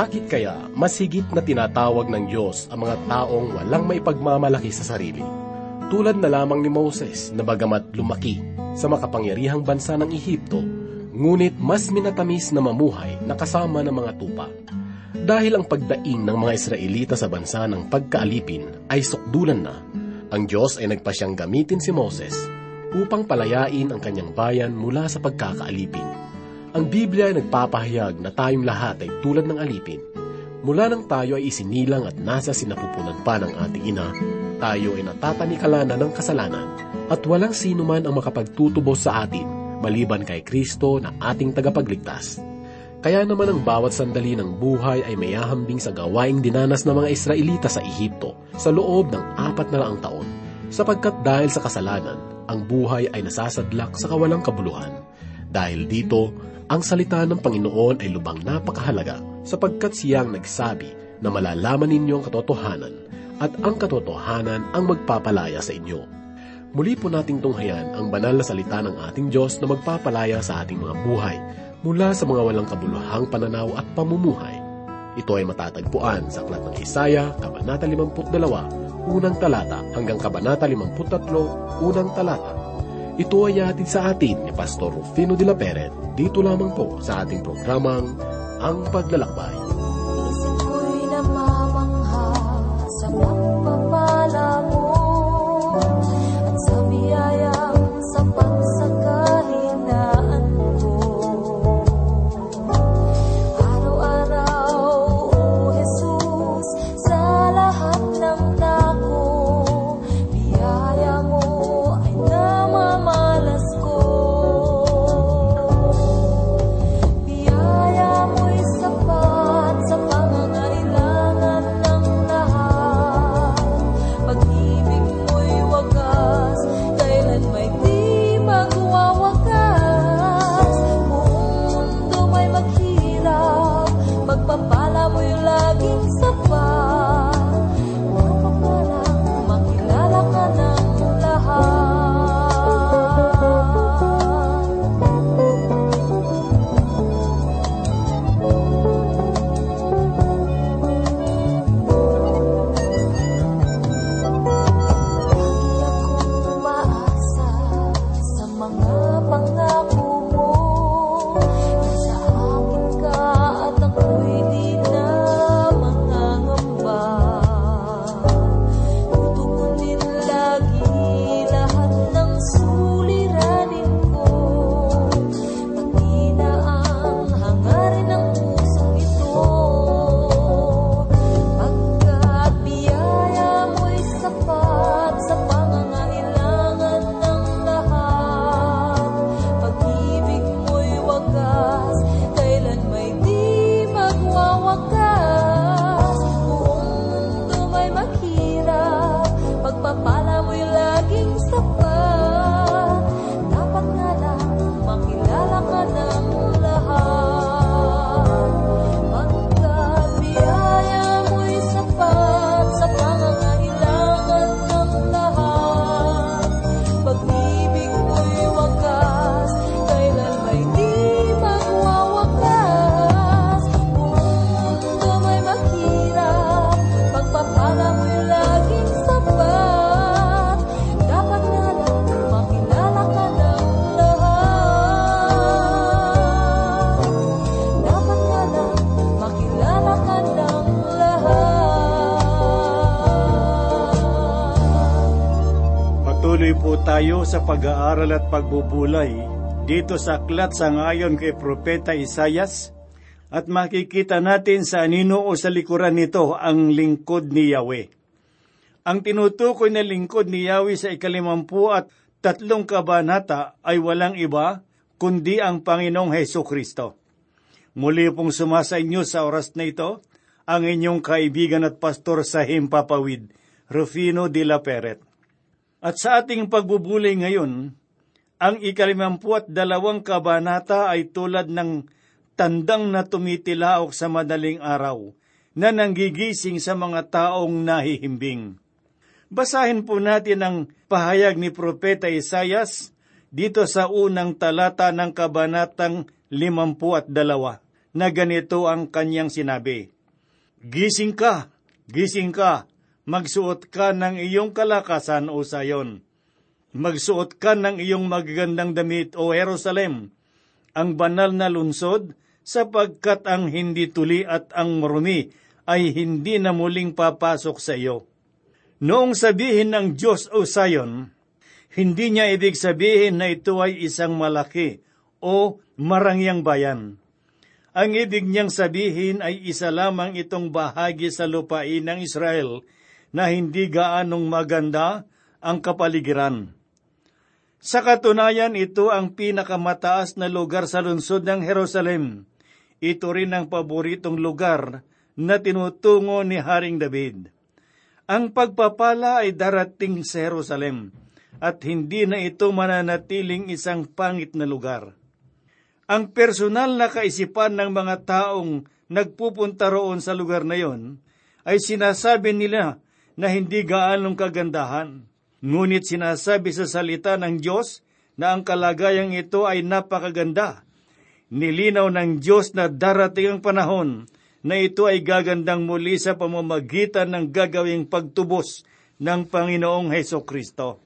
Bakit kaya mas higit na tinatawag ng Diyos ang mga taong walang maipagmamalaki sa sarili? Tulad na lamang ni Moses na bagamat lumaki sa makapangyarihang bansa ng Ehipto, ngunit mas minatamis na mamuhay na kasama ng mga tupa. Dahil ang pagdaing ng mga Israelita sa bansa ng pagkaalipin ay sukdulan na, ang Diyos ay nagpasyang gamitin si Moses upang palayain ang kanyang bayan mula sa pagkakaalipin. Ang Biblia ay nagpapahayag na tayong lahat ay tulad ng alipin. Mula nang tayo ay isinilang at nasa sinapupunan pa ng ating ina, tayo ay natatanikalanan ng kasalanan at walang sino man ang makapagtutubos sa atin maliban kay Kristo na ating tagapagligtas. Kaya naman ang bawat sandali ng buhay ay mayahambing sa gawaing dinanas ng mga Israelita sa Ehipto sa loob ng apat na laang taon, sapagkat dahil sa kasalanan, ang buhay ay nasasadlak sa kawalang kabuluhan. Dahil dito, ang salita ng Panginoon ay lubang napakahalaga sapagkat siyang nagsabi na malalaman ninyo ang katotohanan at ang katotohanan ang magpapalaya sa inyo. Muli po nating tunghayan ang banal na salita ng ating Diyos na magpapalaya sa ating mga buhay mula sa mga walang kabuluhang pananaw at pamumuhay. Ito ay matatagpuan sa Aklat ng Isaya, Kabanata 52, unang talata hanggang Kabanata 53, unang talata. Ito ay hatid sa atin ni Pastor Rufino de la Peret dito lamang po sa ating programang Ang Paglalakbay. Tayo sa pag-aaral at pagbubulay dito sa aklat sa ngayon kay Propeta Isayas at makikita natin sa anino o sa likuran nito ang lingkod ni Yahweh. Ang tinutukoy na lingkod ni Yahweh sa ikalimampu at tatlong kabanata ay walang iba kundi ang Panginoong Heso Kristo. Muli pong sumasa inyo sa oras na ito ang inyong kaibigan at pastor sa Himpapawid, Rufino de la Peret. At sa ating pagbubulay ngayon, ang ikalimampu at dalawang kabanata ay tulad ng tandang na tumitilaok sa madaling araw na nanggigising sa mga taong nahihimbing. Basahin po natin ang pahayag ni Propeta Isayas dito sa unang talata ng kabanatang limampu at dalawa. na ganito ang kanyang sinabi, Gising ka, gising ka, magsuot ka ng iyong kalakasan o sayon. Magsuot ka ng iyong magagandang damit o Jerusalem, ang banal na lunsod, sapagkat ang hindi tuli at ang marumi ay hindi na muling papasok sa iyo. Noong sabihin ng Diyos o Sayon, hindi niya ibig sabihin na ito ay isang malaki o marangyang bayan. Ang ibig niyang sabihin ay isa lamang itong bahagi sa lupain ng Israel na hindi gaanong maganda ang kapaligiran. Sa katunayan, ito ang pinakamataas na lugar sa lungsod ng Jerusalem. Ito rin ang paboritong lugar na tinutungo ni Haring David. Ang pagpapala ay darating sa Jerusalem at hindi na ito mananatiling isang pangit na lugar. Ang personal na kaisipan ng mga taong nagpupunta roon sa lugar na yon ay sinasabi nila na hindi gaanong kagandahan. Ngunit sinasabi sa salita ng Diyos na ang kalagayang ito ay napakaganda. Nilinaw ng Diyos na darating ang panahon na ito ay gagandang muli sa pamamagitan ng gagawing pagtubos ng Panginoong Heso Kristo.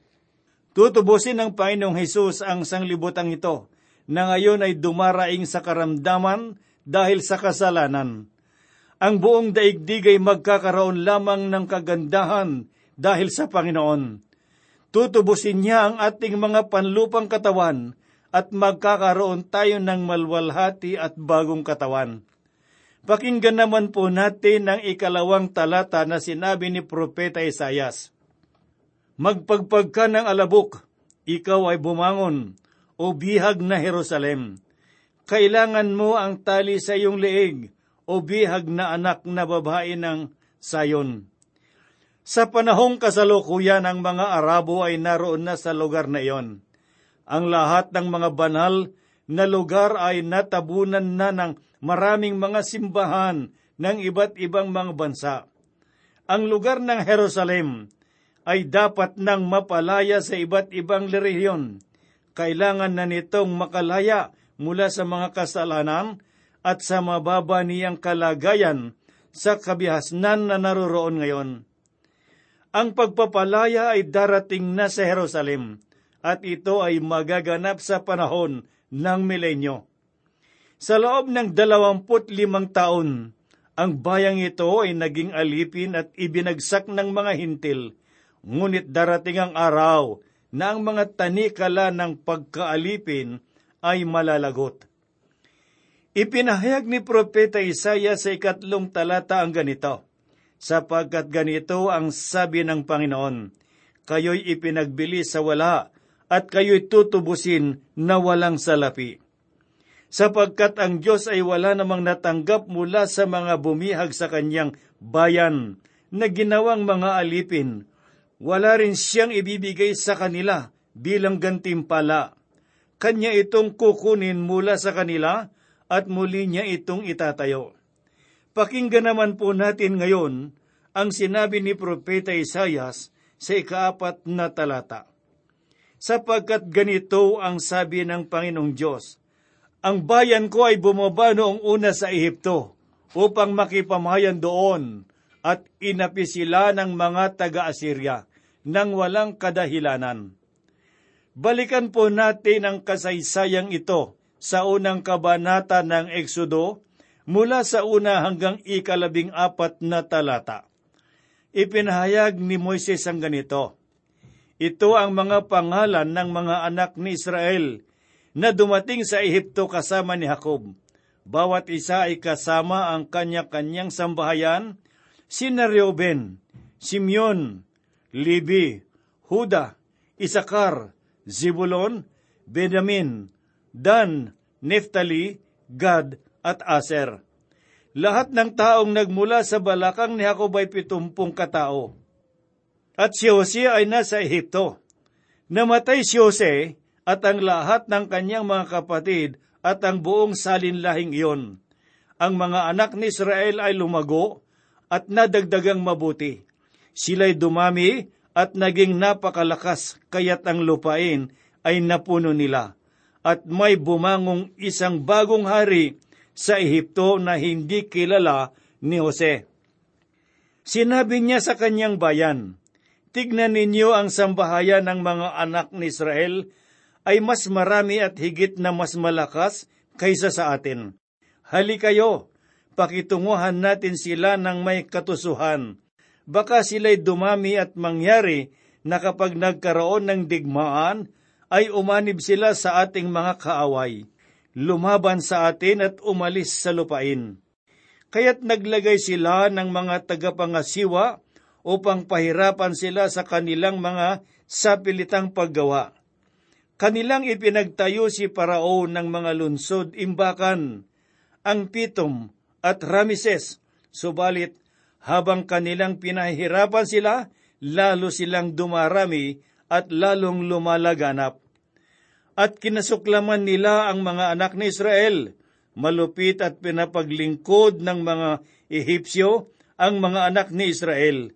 Tutubusin ng Panginoong Hesus ang sanglibutang ito na ngayon ay dumaraing sa karamdaman dahil sa kasalanan. Ang buong daigdig ay magkakaroon lamang ng kagandahan dahil sa Panginoon. Tutubusin niya ang ating mga panlupang katawan at magkakaroon tayo ng malwalhati at bagong katawan. Pakinggan naman po natin ang ikalawang talata na sinabi ni Propeta Isayas. Magpagpag ka ng alabok, ikaw ay bumangon, o bihag na Jerusalem. Kailangan mo ang tali sa iyong leeg, o bihag na anak na babae ng Sayon. Sa panahong kasalukuyan, ang mga Arabo ay naroon na sa lugar na iyon. Ang lahat ng mga banal na lugar ay natabunan na ng maraming mga simbahan ng iba't ibang mga bansa. Ang lugar ng Jerusalem ay dapat nang mapalaya sa iba't ibang relihiyon. Kailangan na nitong makalaya mula sa mga kasalanan at sa mababa niyang kalagayan sa kabihasnan na naroroon ngayon. Ang pagpapalaya ay darating na sa Jerusalem at ito ay magaganap sa panahon ng milenyo. Sa loob ng dalawamput limang taon, ang bayang ito ay naging alipin at ibinagsak ng mga hintil, ngunit darating ang araw na ang mga tanikala ng pagkaalipin ay malalagot. Ipinahayag ni Propeta Isaya sa ikatlong talata ang ganito, sapagkat ganito ang sabi ng Panginoon, kayo'y ipinagbili sa wala at kayo'y tutubusin na walang salapi. Sapagkat ang Diyos ay wala namang natanggap mula sa mga bumihag sa kanyang bayan na ginawang mga alipin, wala rin siyang ibibigay sa kanila bilang gantimpala. Kanya itong kukunin mula sa kanila at muli niya itong itatayo. Pakinggan naman po natin ngayon ang sinabi ni Propeta Isayas sa ikaapat na talata. Sapagkat ganito ang sabi ng Panginoong Diyos, Ang bayan ko ay bumaba noong una sa Ehipto upang makipamahayan doon at inapi sila ng mga taga-Assyria nang walang kadahilanan. Balikan po natin ang kasaysayang ito sa unang kabanata ng Eksodo mula sa una hanggang ikalabing apat na talata. Ipinahayag ni Moises ang ganito, Ito ang mga pangalan ng mga anak ni Israel na dumating sa Ehipto kasama ni Jacob. Bawat isa ay kasama ang kanya-kanyang sambahayan, sina Reuben, Simeon, Levi, Huda, Isakar, Zebulon, Benjamin, Dan, Neftali, Gad at Aser. Lahat ng taong nagmula sa balakang ni Jacob ay pitumpong katao. At si Jose ay nasa Ehipto. Namatay si Jose at ang lahat ng kanyang mga kapatid at ang buong salinlahing iyon. Ang mga anak ni Israel ay lumago at nadagdagang mabuti. Sila'y dumami at naging napakalakas kaya't ang lupain ay napuno nila. At may bumangong isang bagong hari sa Ehipto na hindi kilala ni Jose. Sinabi niya sa kanyang bayan, Tignan ninyo ang sambahayan ng mga anak ni Israel ay mas marami at higit na mas malakas kaysa sa atin. Hali kayo, pakitunguhan natin sila ng may katusuhan. Baka sila'y dumami at mangyari na kapag nagkaroon ng digmaan, ay umanib sila sa ating mga kaaway, lumaban sa atin at umalis sa lupain. Kaya't naglagay sila ng mga tagapangasiwa upang pahirapan sila sa kanilang mga sapilitang paggawa. Kanilang ipinagtayo si Parao ng mga lunsod imbakan, ang Pitom at Ramises, subalit habang kanilang pinahirapan sila, lalo silang dumarami at lalong lumalaganap. At kinasuklaman nila ang mga anak ni Israel, malupit at pinapaglingkod ng mga Ehipsyo ang mga anak ni Israel,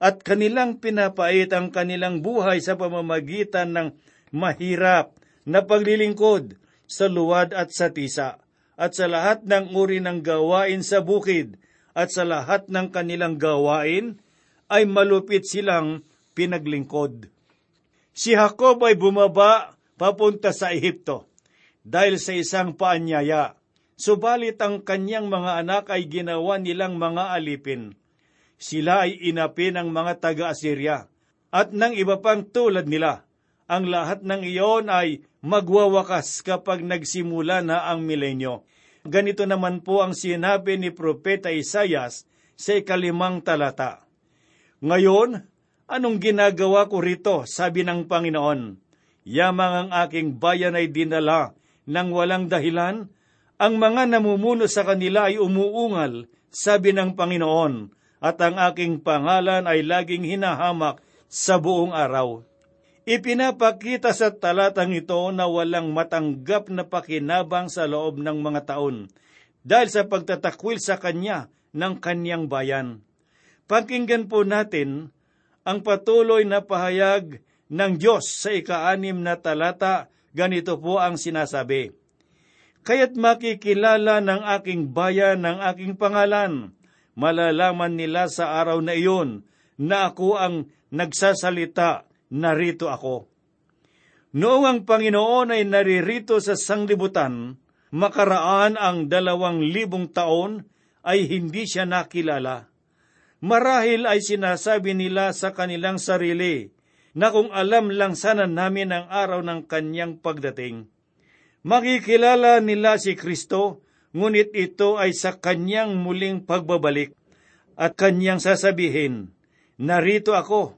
at kanilang pinapait ang kanilang buhay sa pamamagitan ng mahirap na paglilingkod sa luwad at sa tisa, at sa lahat ng uri ng gawain sa bukid, at sa lahat ng kanilang gawain, ay malupit silang pinaglingkod. Si Jacob ay bumaba papunta sa Ehipto dahil sa isang paanyaya, subalit ang kanyang mga anak ay ginawa nilang mga alipin sila ay inapi ng mga taga-Assyria at ng iba pang tulad nila. Ang lahat ng iyon ay magwawakas kapag nagsimula na ang milenyo. Ganito naman po ang sinabi ni Propeta Isayas sa ikalimang talata. Ngayon, anong ginagawa ko rito, sabi ng Panginoon? Yamang ang aking bayan ay dinala ng walang dahilan, ang mga namumuno sa kanila ay umuungal, sabi ng Panginoon, at ang aking pangalan ay laging hinahamak sa buong araw. Ipinapakita sa talatang ito na walang matanggap na pakinabang sa loob ng mga taon dahil sa pagtatakwil sa kanya ng kanyang bayan. Pakinggan po natin ang patuloy na pahayag ng Diyos sa ikaanim na talata, ganito po ang sinasabi. Kaya't makikilala ng aking bayan ng aking pangalan, malalaman nila sa araw na iyon na ako ang nagsasalita, narito ako. Noong ang Panginoon ay naririto sa sanglibutan, makaraan ang dalawang libong taon ay hindi siya nakilala. Marahil ay sinasabi nila sa kanilang sarili na kung alam lang sana namin ang araw ng kanyang pagdating. Makikilala nila si Kristo ngunit ito ay sa kanyang muling pagbabalik at kanyang sasabihin, Narito ako.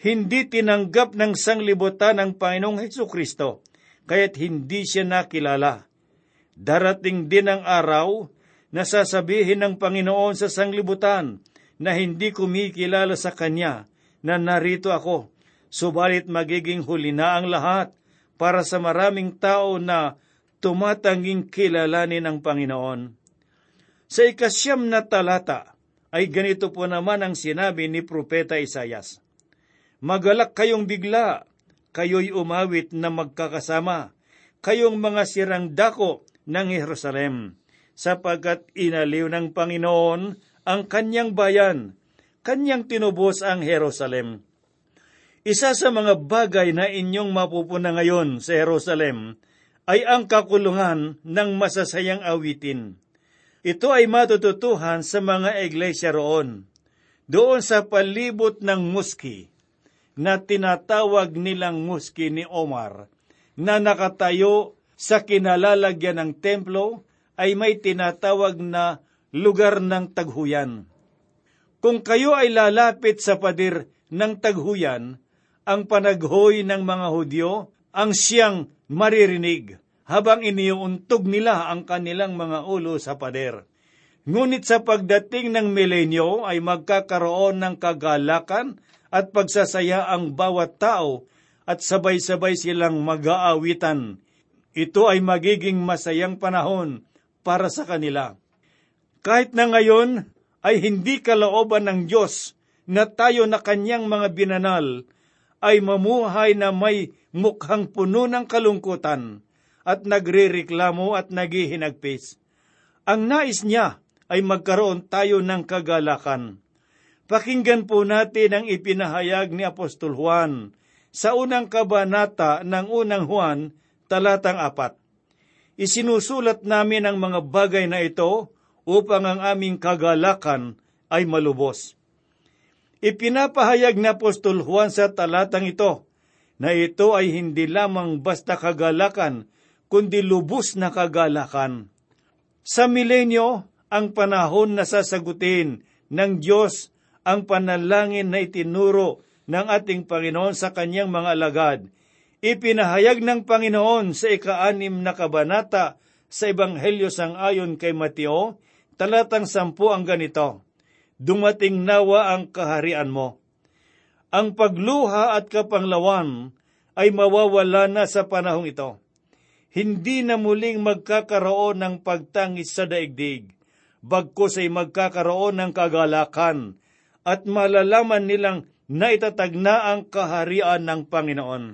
Hindi tinanggap ng sanglibutan ng Panginoong Heso Kristo, kaya't hindi siya nakilala. Darating din ang araw na sasabihin ng Panginoon sa sanglibutan na hindi kumikilala sa Kanya na narito ako, subalit magiging huli na ang lahat para sa maraming tao na tumatanging kilalanin ng Panginoon. Sa ikasyam na talata ay ganito po naman ang sinabi ni Propeta Isayas. Magalak kayong bigla, kayo'y umawit na magkakasama, kayong mga sirang dako ng Jerusalem, sapagkat inaliw ng Panginoon ang kanyang bayan, kanyang tinubos ang Jerusalem. Isa sa mga bagay na inyong mapupuna ngayon sa Jerusalem ay ang kakulungan ng masasayang awitin. Ito ay matututuhan sa mga iglesia roon, doon sa palibot ng muski, na tinatawag nilang muski ni Omar, na nakatayo sa kinalalagyan ng templo ay may tinatawag na lugar ng taghuyan. Kung kayo ay lalapit sa padir ng taghuyan, ang panaghoy ng mga Hudyo ang siyang maririnig habang iniuuntog nila ang kanilang mga ulo sa pader. Ngunit sa pagdating ng milenyo ay magkakaroon ng kagalakan at pagsasaya ang bawat tao at sabay-sabay silang mag-aawitan. Ito ay magiging masayang panahon para sa kanila. Kahit na ngayon ay hindi kalooban ng Diyos na tayo na kanyang mga binanal ay mamuhay na may mukhang puno ng kalungkutan at nagrereklamo at naghihinagpis. Ang nais niya ay magkaroon tayo ng kagalakan. Pakinggan po natin ang ipinahayag ni Apostol Juan sa unang kabanata ng unang Juan, talatang apat. Isinusulat namin ang mga bagay na ito upang ang aming kagalakan ay malubos. Ipinapahayag ni Apostol Juan sa talatang ito na ito ay hindi lamang basta kagalakan, kundi lubos na kagalakan. Sa milenyo, ang panahon na sasagutin ng Diyos ang panalangin na itinuro ng ating Panginoon sa kanyang mga alagad. Ipinahayag ng Panginoon sa ikaanim na kabanata sa Ebanghelyo sang ayon kay Mateo, talatang sampu ang ganito, Dumating nawa ang kaharian mo. Ang pagluha at kapanglawan ay mawawala na sa panahong ito. Hindi na muling magkakaroon ng pagtangis sa daigdig, bagkos ay magkakaroon ng kagalakan at malalaman nilang naitatag na ang kaharian ng Panginoon.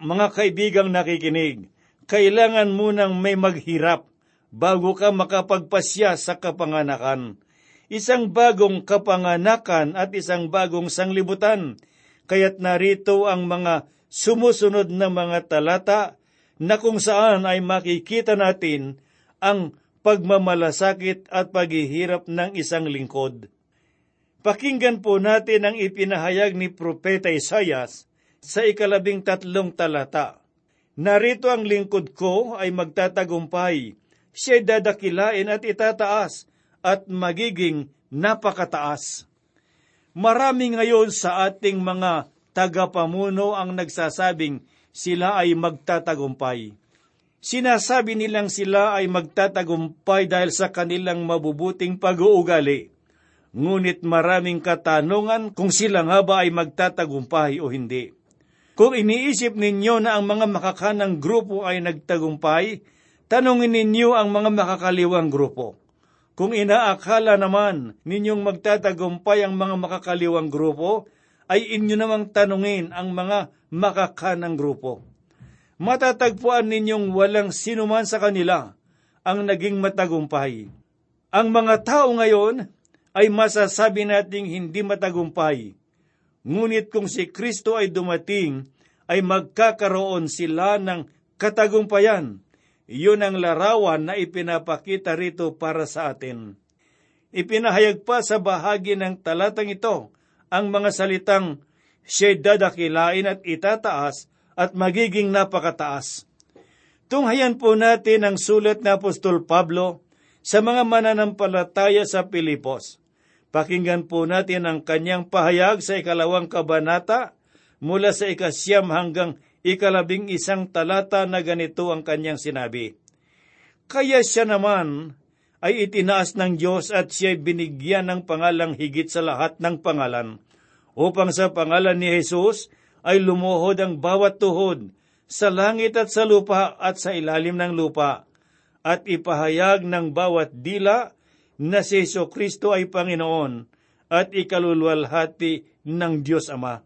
Mga kaibigang nakikinig, kailangan munang may maghirap bago ka makapagpasya sa kapanganakan isang bagong kapanganakan at isang bagong sanglibutan. Kaya't narito ang mga sumusunod na mga talata na kung saan ay makikita natin ang pagmamalasakit at paghihirap ng isang lingkod. Pakinggan po natin ang ipinahayag ni Propeta Isayas sa ikalabing tatlong talata. Narito ang lingkod ko ay magtatagumpay, siya'y dadakilain at itataas, at magiging napakataas. Marami ngayon sa ating mga tagapamuno ang nagsasabing sila ay magtatagumpay. Sinasabi nilang sila ay magtatagumpay dahil sa kanilang mabubuting pag-uugali. Ngunit maraming katanungan kung sila nga ba ay magtatagumpay o hindi. Kung iniisip ninyo na ang mga makakanang grupo ay nagtagumpay, tanungin ninyo ang mga makakaliwang grupo kung inaakala naman ninyong magtatagumpay ang mga makakaliwang grupo, ay inyo namang tanungin ang mga makakanang grupo. Matatagpuan ninyong walang sinuman sa kanila ang naging matagumpay. Ang mga tao ngayon ay masasabi nating hindi matagumpay. Ngunit kung si Kristo ay dumating, ay magkakaroon sila ng katagumpayan iyon ang larawan na ipinapakita rito para sa atin. Ipinahayag pa sa bahagi ng talatang ito ang mga salitang siya'y dadakilain at itataas at magiging napakataas. Tunghayan po natin ang sulat na Apostol Pablo sa mga mananampalataya sa Pilipos. Pakinggan po natin ang kanyang pahayag sa ikalawang kabanata mula sa ikasyam hanggang ikalabing isang talata na ganito ang kanyang sinabi. Kaya siya naman ay itinaas ng Diyos at siya'y binigyan ng pangalang higit sa lahat ng pangalan, upang sa pangalan ni Jesus ay lumuhod ang bawat tuhod sa langit at sa lupa at sa ilalim ng lupa, at ipahayag ng bawat dila na si Kristo ay Panginoon at ikalulwalhati ng Diyos Ama.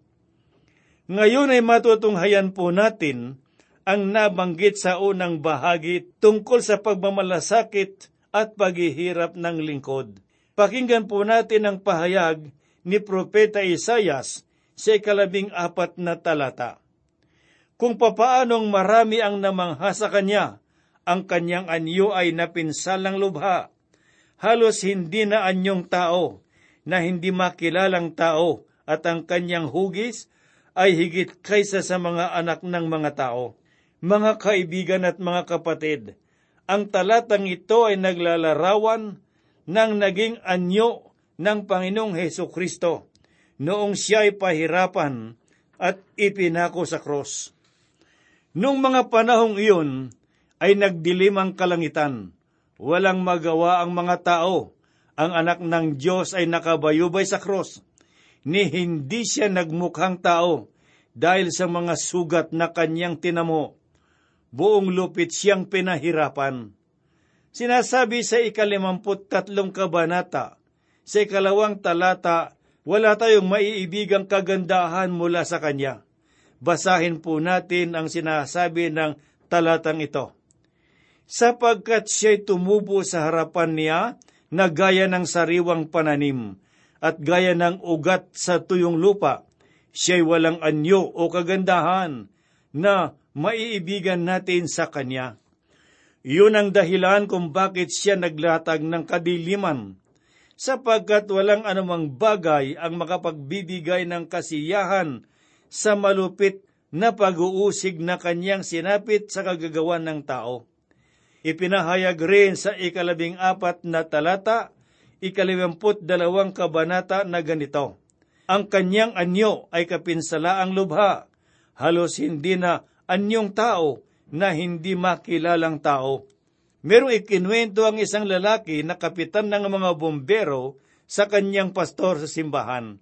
Ngayon ay matutunghayan po natin ang nabanggit sa unang bahagi tungkol sa pagmamalasakit at paghihirap ng lingkod. Pakinggan po natin ang pahayag ni Propeta Isayas sa ikalabing apat na talata. Kung papaanong marami ang namangha sa kanya, ang kanyang anyo ay napinsalang lubha. Halos hindi na anyong tao, na hindi makilalang tao, at ang kanyang hugis ay higit kaysa sa mga anak ng mga tao. Mga kaibigan at mga kapatid, ang talatang ito ay naglalarawan ng naging anyo ng Panginoong Heso Kristo noong siya ay pahirapan at ipinako sa cross. Noong mga panahong iyon ay nagdilim ang kalangitan. Walang magawa ang mga tao. Ang anak ng Diyos ay nakabayubay sa cross ni hindi siya nagmukhang tao dahil sa mga sugat na kanyang tinamo. Buong lupit siyang pinahirapan. Sinasabi sa ikalimamput tatlong kabanata, sa ikalawang talata, wala tayong maiibigang kagandahan mula sa kanya. Basahin po natin ang sinasabi ng talatang ito. sapagkat siya'y tumubo sa harapan niya na gaya ng sariwang pananim at gaya ng ugat sa tuyong lupa. Siya'y walang anyo o kagandahan na maiibigan natin sa Kanya. Yun ang dahilan kung bakit siya naglatag ng kadiliman, sapagkat walang anumang bagay ang makapagbibigay ng kasiyahan sa malupit na pag-uusig na kanyang sinapit sa kagagawan ng tao. Ipinahayag rin sa ikalabing apat na talata, ikaliwamput dalawang kabanata na ganito. Ang kanyang anyo ay kapinsalaang lubha, halos hindi na anyong tao na hindi makilalang tao. Merong ikinwento ang isang lalaki na kapitan ng mga bombero sa kanyang pastor sa simbahan.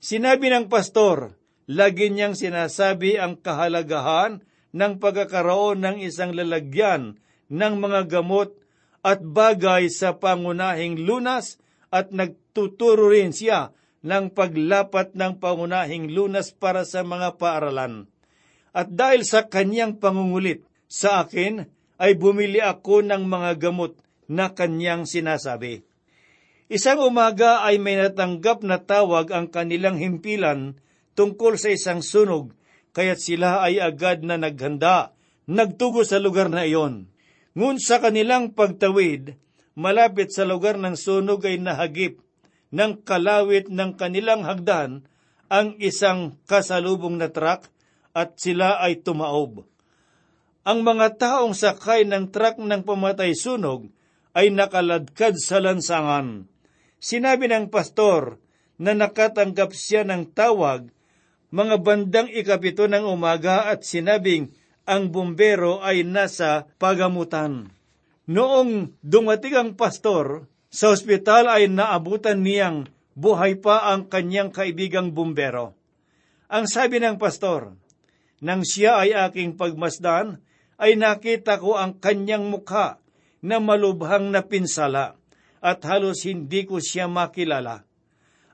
Sinabi ng pastor, lagi niyang sinasabi ang kahalagahan ng pagkakaroon ng isang lalagyan ng mga gamot at bagay sa pangunahing lunas at nagtuturo rin siya ng paglapat ng pangunahing lunas para sa mga paaralan. At dahil sa kanyang pangungulit sa akin, ay bumili ako ng mga gamot na kanyang sinasabi. Isang umaga ay may natanggap na tawag ang kanilang himpilan tungkol sa isang sunog, kaya't sila ay agad na naghanda, nagtugo sa lugar na iyon. Ngun sa kanilang pagtawid, malapit sa lugar ng sunog ay nahagip ng kalawit ng kanilang hagdan ang isang kasalubong na truck at sila ay tumaob. Ang mga taong sakay ng truck ng pamatay sunog ay nakaladkad sa lansangan. Sinabi ng pastor na nakatanggap siya ng tawag mga bandang ikapito ng umaga at sinabing ang bumbero ay nasa pagamutan. Noong dumating ang pastor, sa ospital ay naabutan niyang buhay pa ang kanyang kaibigang bumbero. Ang sabi ng pastor, nang siya ay aking pagmasdan, ay nakita ko ang kanyang mukha na malubhang napinsala at halos hindi ko siya makilala.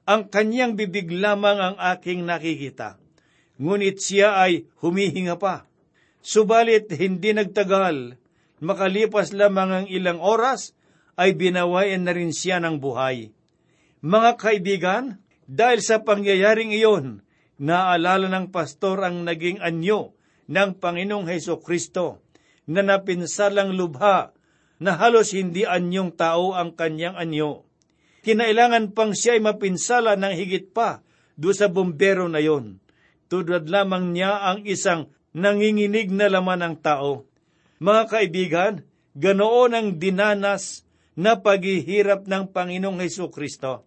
Ang kanyang bibig lamang ang aking nakikita. Ngunit siya ay humihinga pa. Subalit hindi nagtagal, makalipas lamang ang ilang oras, ay binawayan na rin siya ng buhay. Mga kaibigan, dahil sa pangyayaring iyon, naalala ng pastor ang naging anyo ng Panginoong Heso Kristo na napinsalang lubha na halos hindi anyong tao ang kanyang anyo. Kinailangan pang siya ay mapinsala ng higit pa do sa bumbero na yon. Tudad lamang niya ang isang nanginginig na laman ng tao. Mga kaibigan, ganoon ang dinanas na paghihirap ng Panginoong Heso Kristo.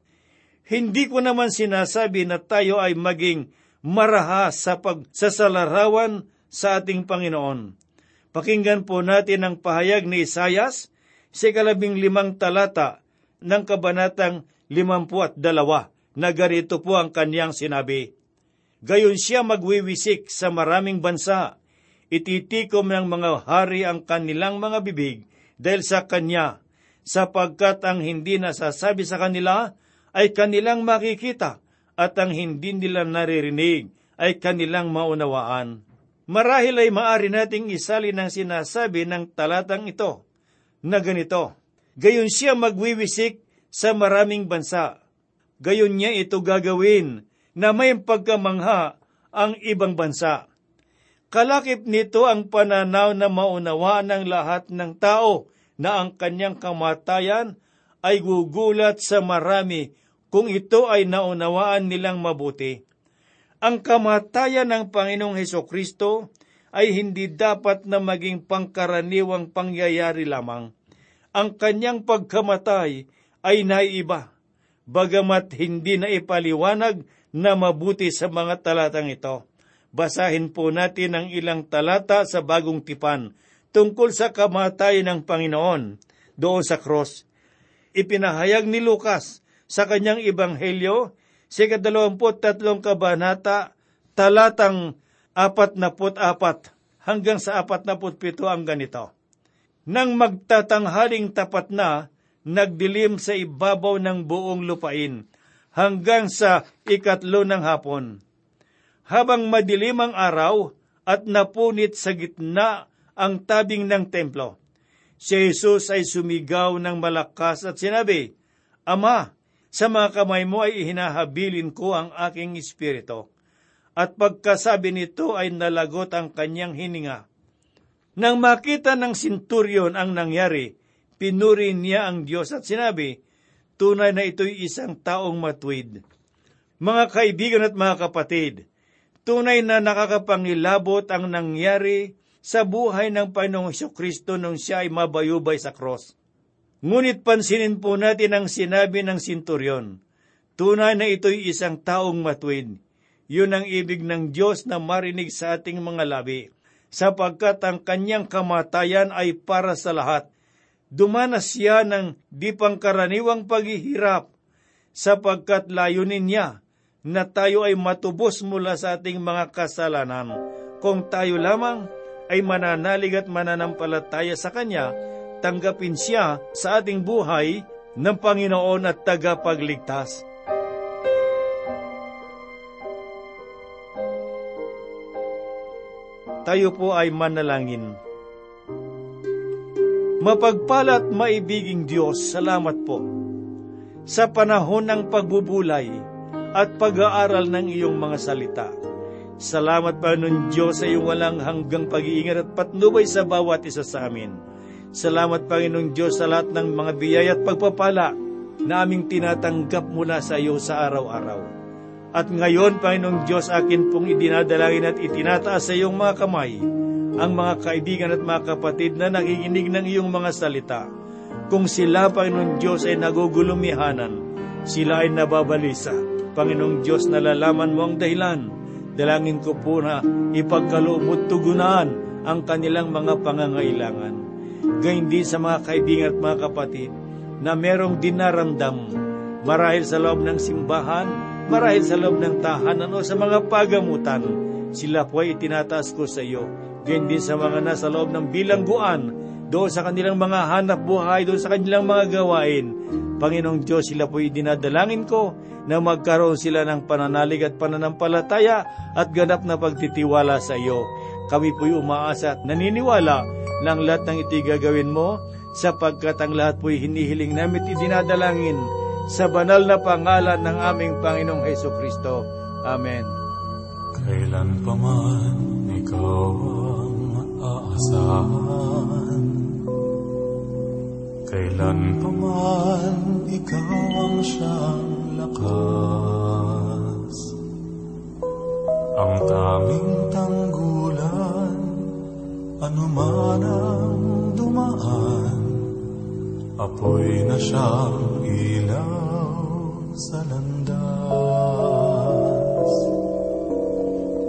Hindi ko naman sinasabi na tayo ay maging marahas sa pagsasalarawan sa ating Panginoon. Pakinggan po natin ang pahayag ni Isayas sa ikalabing limang talata ng kabanatang limampu at dalawa na ganito po ang kanyang sinabi. Gayon siya magwiwisik sa maraming bansa, ititikom ng mga hari ang kanilang mga bibig dahil sa kanya sapagkat ang hindi nasasabi sa kanila ay kanilang makikita at ang hindi nila naririnig ay kanilang maunawaan. Marahil ay maari nating isali ng sinasabi ng talatang ito na ganito, Gayon siya magwiwisik sa maraming bansa. Gayon niya ito gagawin na may pagkamangha ang ibang bansa. Kalakip nito ang pananaw na maunawaan ng lahat ng tao na ang kanyang kamatayan ay gugulat sa marami kung ito ay naunawaan nilang mabuti. Ang kamatayan ng Panginoong Heso Kristo ay hindi dapat na maging pangkaraniwang pangyayari lamang. Ang kanyang pagkamatay ay naiiba, bagamat hindi na ipaliwanag na mabuti sa mga talatang ito. Basahin po natin ang ilang talata sa bagong tipan tungkol sa kamatayan ng Panginoon doon sa cross. Ipinahayag ni Lucas sa kanyang ebanghelyo sa kadalawamput tatlong kabanata talatang apat na put apat hanggang sa apat na put pito ang ganito. Nang magtatanghaling tapat na, nagdilim sa ibabaw ng buong lupain hanggang sa ikatlo ng hapon. Habang madilim ang araw at napunit sa gitna ang tabing ng templo. Si Jesus ay sumigaw ng malakas at sinabi, Ama, sa mga kamay mo ay hinahabilin ko ang aking espiritu. At pagkasabi nito ay nalagot ang kanyang hininga. Nang makita ng sinturyon ang nangyari, pinuri niya ang Diyos at sinabi, Tunay na ito'y isang taong matwid. Mga kaibigan at mga kapatid, tunay na nakakapangilabot ang nangyari sa buhay ng Panginoong Kristo nung siya ay mabayubay sa cross. Ngunit pansinin po natin ang sinabi ng sinturyon. Tunay na ito'y isang taong matwid. Yun ang ibig ng Diyos na marinig sa ating mga labi, sapagkat ang kanyang kamatayan ay para sa lahat. Dumanas siya ng di pangkaraniwang paghihirap, sapagkat layunin niya na tayo ay matubos mula sa ating mga kasalanan. Kung tayo lamang ay mananalig at mananampalataya sa Kanya, tanggapin siya sa ating buhay ng Panginoon at tagapagligtas. Tayo po ay manalangin. Mapagpala at maibiging Diyos, salamat po sa panahon ng pagbubulay at pag-aaral ng iyong mga salita. Salamat pa nun Diyos sa iyong walang hanggang pag-iingat at patnubay sa bawat isa sa amin. Salamat Panginoong Diyos sa lahat ng mga biyaya at pagpapala na aming tinatanggap mula sa iyo sa araw-araw. At ngayon, Panginoong Diyos, akin pong idinadalangin at itinataas sa iyong mga kamay ang mga kaibigan at mga kapatid na nakikinig ng iyong mga salita. Kung sila, Panginoong Diyos, ay nagugulumihanan, sila ay nababalisa. Panginoong Diyos, nalalaman mo ang dahilan. Dalangin ko po na ipagkaloob mo tugunan ang kanilang mga pangangailangan. Gayun din sa mga kaibigan at mga kapatid na merong dinaramdam marahil sa loob ng simbahan, marahil sa loob ng tahanan o sa mga pagamutan, sila po ay itinataas ko sa iyo. Gayun din sa mga nasa loob ng bilangguan, doon sa kanilang mga hanap buhay, doon sa kanilang mga gawain. Panginoong Diyos, sila po dinadalangin ko na magkaroon sila ng pananalig at pananampalataya at ganap na pagtitiwala sa iyo. Kami po'y umaasa at naniniwala na ang lahat ng itigagawin mo sapagkat ang lahat po'y hinihiling namin idinadalangin sa banal na pangalan ng aming Panginoong Heso Kristo. Amen. Kailan pa man ikaw aasahan Kailan pa man ikaw ang siyang lakas? Ang tanging tanggulan Ano man ang dumaan Apoy na siyang ilaw sa landas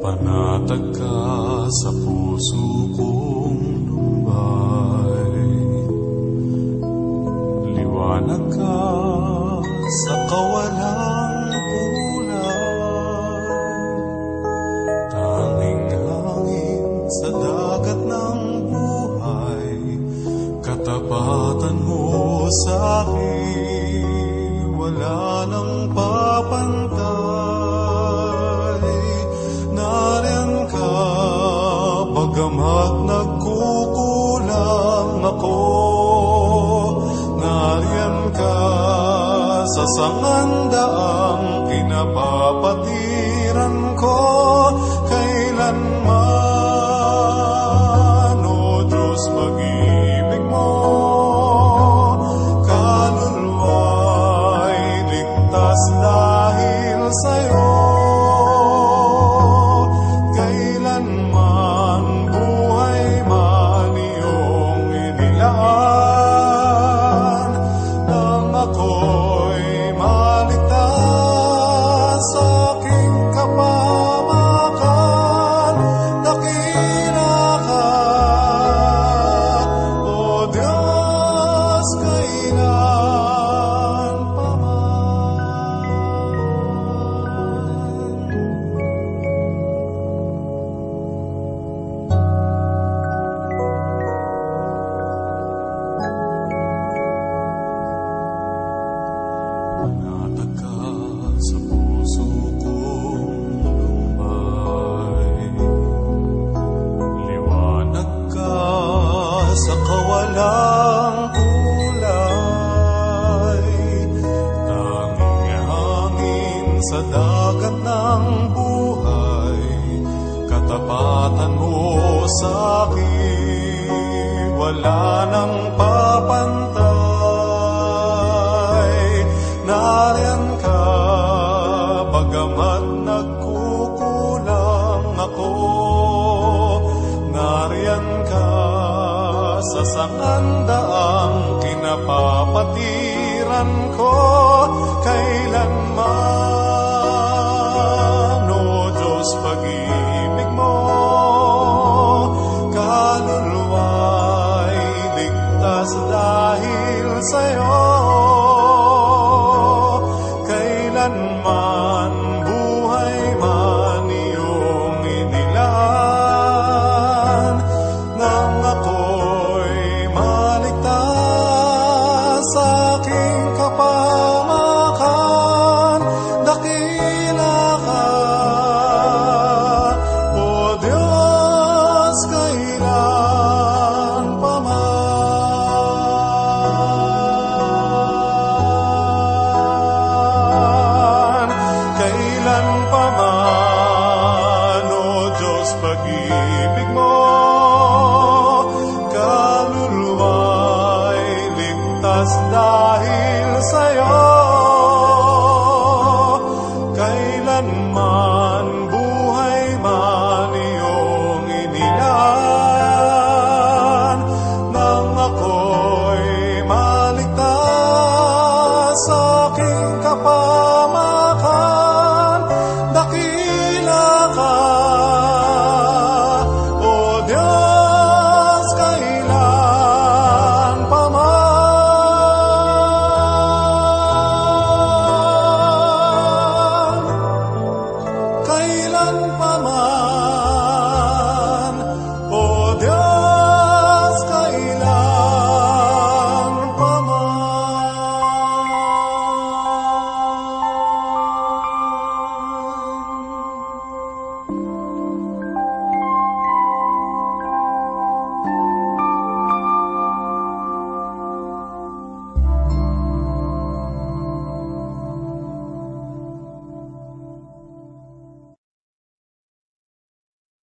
Panatag ka sa puso kong lumbay Liwanag ka sa kawalang kulay Tanging hangin sa dagat ng buhay Katapatan mo sa akin. Wala nang papantay Sa sangandaang pinapapatiran